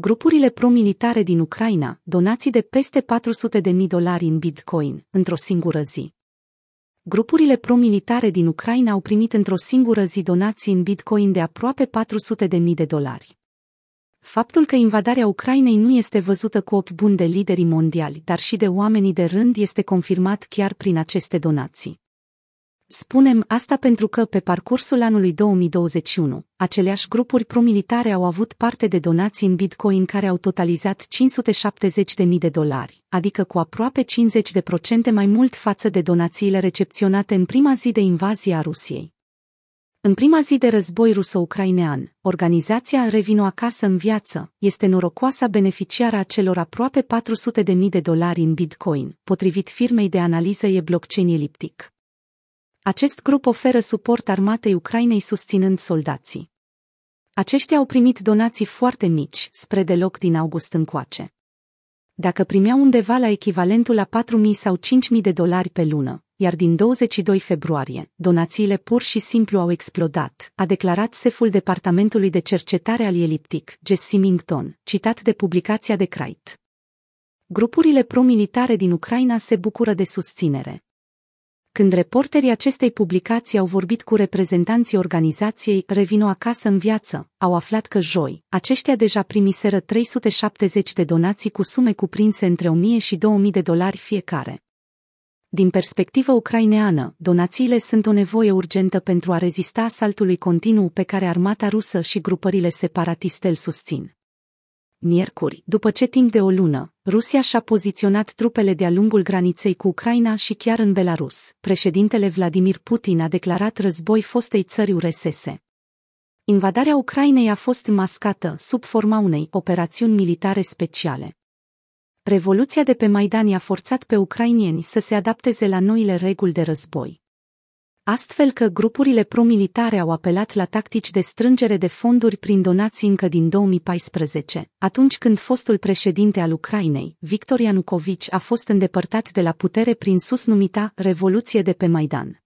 Grupurile pro-militare din Ucraina, donații de peste 400 de mii dolari în Bitcoin, într-o singură zi. Grupurile pro-militare din Ucraina au primit într-o singură zi donații în Bitcoin de aproape 400 de mii de dolari. Faptul că invadarea Ucrainei nu este văzută cu ochi buni de liderii mondiali, dar și de oamenii de rând este confirmat chiar prin aceste donații. Spunem asta pentru că, pe parcursul anului 2021, aceleași grupuri promilitare au avut parte de donații în Bitcoin care au totalizat 570.000 de dolari, adică cu aproape 50% mai mult față de donațiile recepționate în prima zi de invazie a Rusiei. În prima zi de război ruso-ucrainean, organizația Revino acasă în viață este norocoasa beneficiară a celor aproape 400.000 de dolari în Bitcoin, potrivit firmei de analiză e blockchain Elliptic. Acest grup oferă suport armatei Ucrainei susținând soldații. Aceștia au primit donații foarte mici, spre deloc din august încoace. Dacă primeau undeva la echivalentul la 4.000 sau 5.000 de dolari pe lună, iar din 22 februarie, donațiile pur și simplu au explodat, a declarat seful Departamentului de Cercetare al Elliptic, Jesse Mington, citat de publicația de Krait. Grupurile pro-militare din Ucraina se bucură de susținere. Când reporterii acestei publicații au vorbit cu reprezentanții organizației Revino acasă în viață, au aflat că joi, aceștia deja primiseră 370 de donații cu sume cuprinse între 1000 și 2000 de dolari fiecare. Din perspectivă ucraineană, donațiile sunt o nevoie urgentă pentru a rezista asaltului continuu pe care armata rusă și grupările separatiste îl susțin. Miercuri, după ce timp de o lună, Rusia și-a poziționat trupele de-a lungul graniței cu Ucraina și chiar în Belarus, președintele Vladimir Putin a declarat război fostei țări URSS. Invadarea Ucrainei a fost mascată sub forma unei operațiuni militare speciale. Revoluția de pe Maidan i-a forțat pe ucrainieni să se adapteze la noile reguli de război. Astfel că grupurile pro-militare au apelat la tactici de strângere de fonduri prin donații încă din 2014, atunci când fostul președinte al Ucrainei, Victor Yanukovych, a fost îndepărtat de la putere prin sus numita Revoluție de pe Maidan.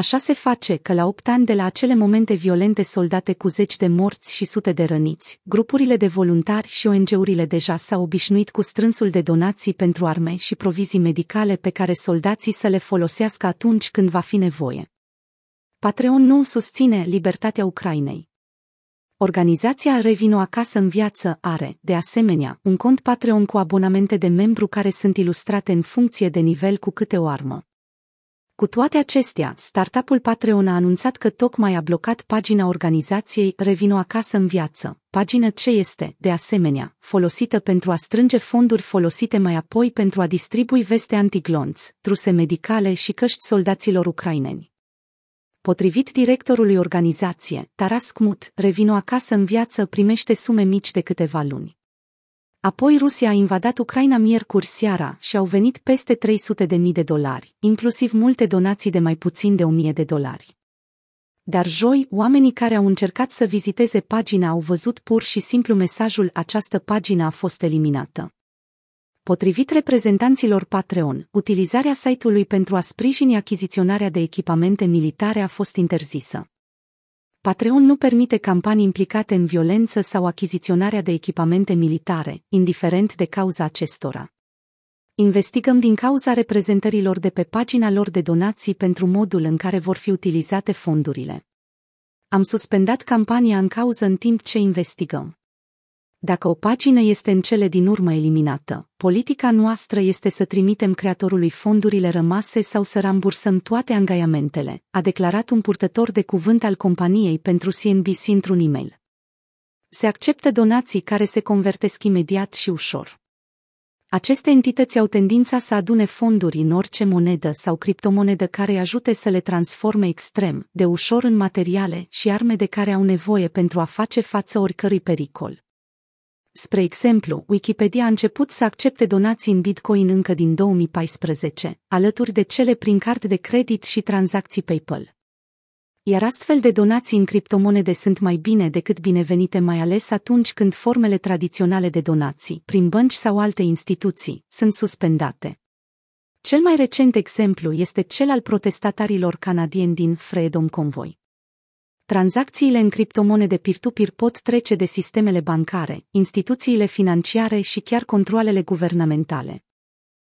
Așa se face că la opt ani de la acele momente violente soldate cu zeci de morți și sute de răniți, grupurile de voluntari și ONG-urile deja s-au obișnuit cu strânsul de donații pentru arme și provizii medicale pe care soldații să le folosească atunci când va fi nevoie. Patreon nu susține libertatea Ucrainei. Organizația Revino Acasă în Viață are, de asemenea, un cont Patreon cu abonamente de membru care sunt ilustrate în funcție de nivel cu câte o armă. Cu toate acestea, startup-ul Patreon a anunțat că tocmai a blocat pagina organizației Revino acasă în viață, pagină ce este, de asemenea, folosită pentru a strânge fonduri folosite mai apoi pentru a distribui veste antiglonți, truse medicale și căști soldaților ucraineni. Potrivit directorului organizație, Taras Kmut, Revino acasă în viață primește sume mici de câteva luni. Apoi Rusia a invadat Ucraina miercuri seara și au venit peste 300 de mii de dolari, inclusiv multe donații de mai puțin de 1000 de dolari. Dar joi, oamenii care au încercat să viziteze pagina au văzut pur și simplu mesajul această pagină a fost eliminată. Potrivit reprezentanților Patreon, utilizarea site-ului pentru a sprijini achiziționarea de echipamente militare a fost interzisă. Patreon nu permite campanii implicate în violență sau achiziționarea de echipamente militare, indiferent de cauza acestora. Investigăm din cauza reprezentărilor de pe pagina lor de donații pentru modul în care vor fi utilizate fondurile. Am suspendat campania în cauză în timp ce investigăm. Dacă o pagină este în cele din urmă eliminată, politica noastră este să trimitem creatorului fondurile rămase sau să rambursăm toate angajamentele, a declarat un purtător de cuvânt al companiei pentru CNBC într-un e-mail. Se acceptă donații care se convertesc imediat și ușor. Aceste entități au tendința să adune fonduri în orice monedă sau criptomonedă care ajute să le transforme extrem, de ușor în materiale și arme de care au nevoie pentru a face față oricărui pericol. Spre exemplu, Wikipedia a început să accepte donații în Bitcoin încă din 2014, alături de cele prin card de credit și tranzacții PayPal. Iar astfel de donații în criptomonede sunt mai bine decât binevenite mai ales atunci când formele tradiționale de donații, prin bănci sau alte instituții, sunt suspendate. Cel mai recent exemplu este cel al protestatarilor canadieni din Freedom Convoy. Tranzacțiile în criptomonede peer-to-peer pot trece de sistemele bancare, instituțiile financiare și chiar controalele guvernamentale.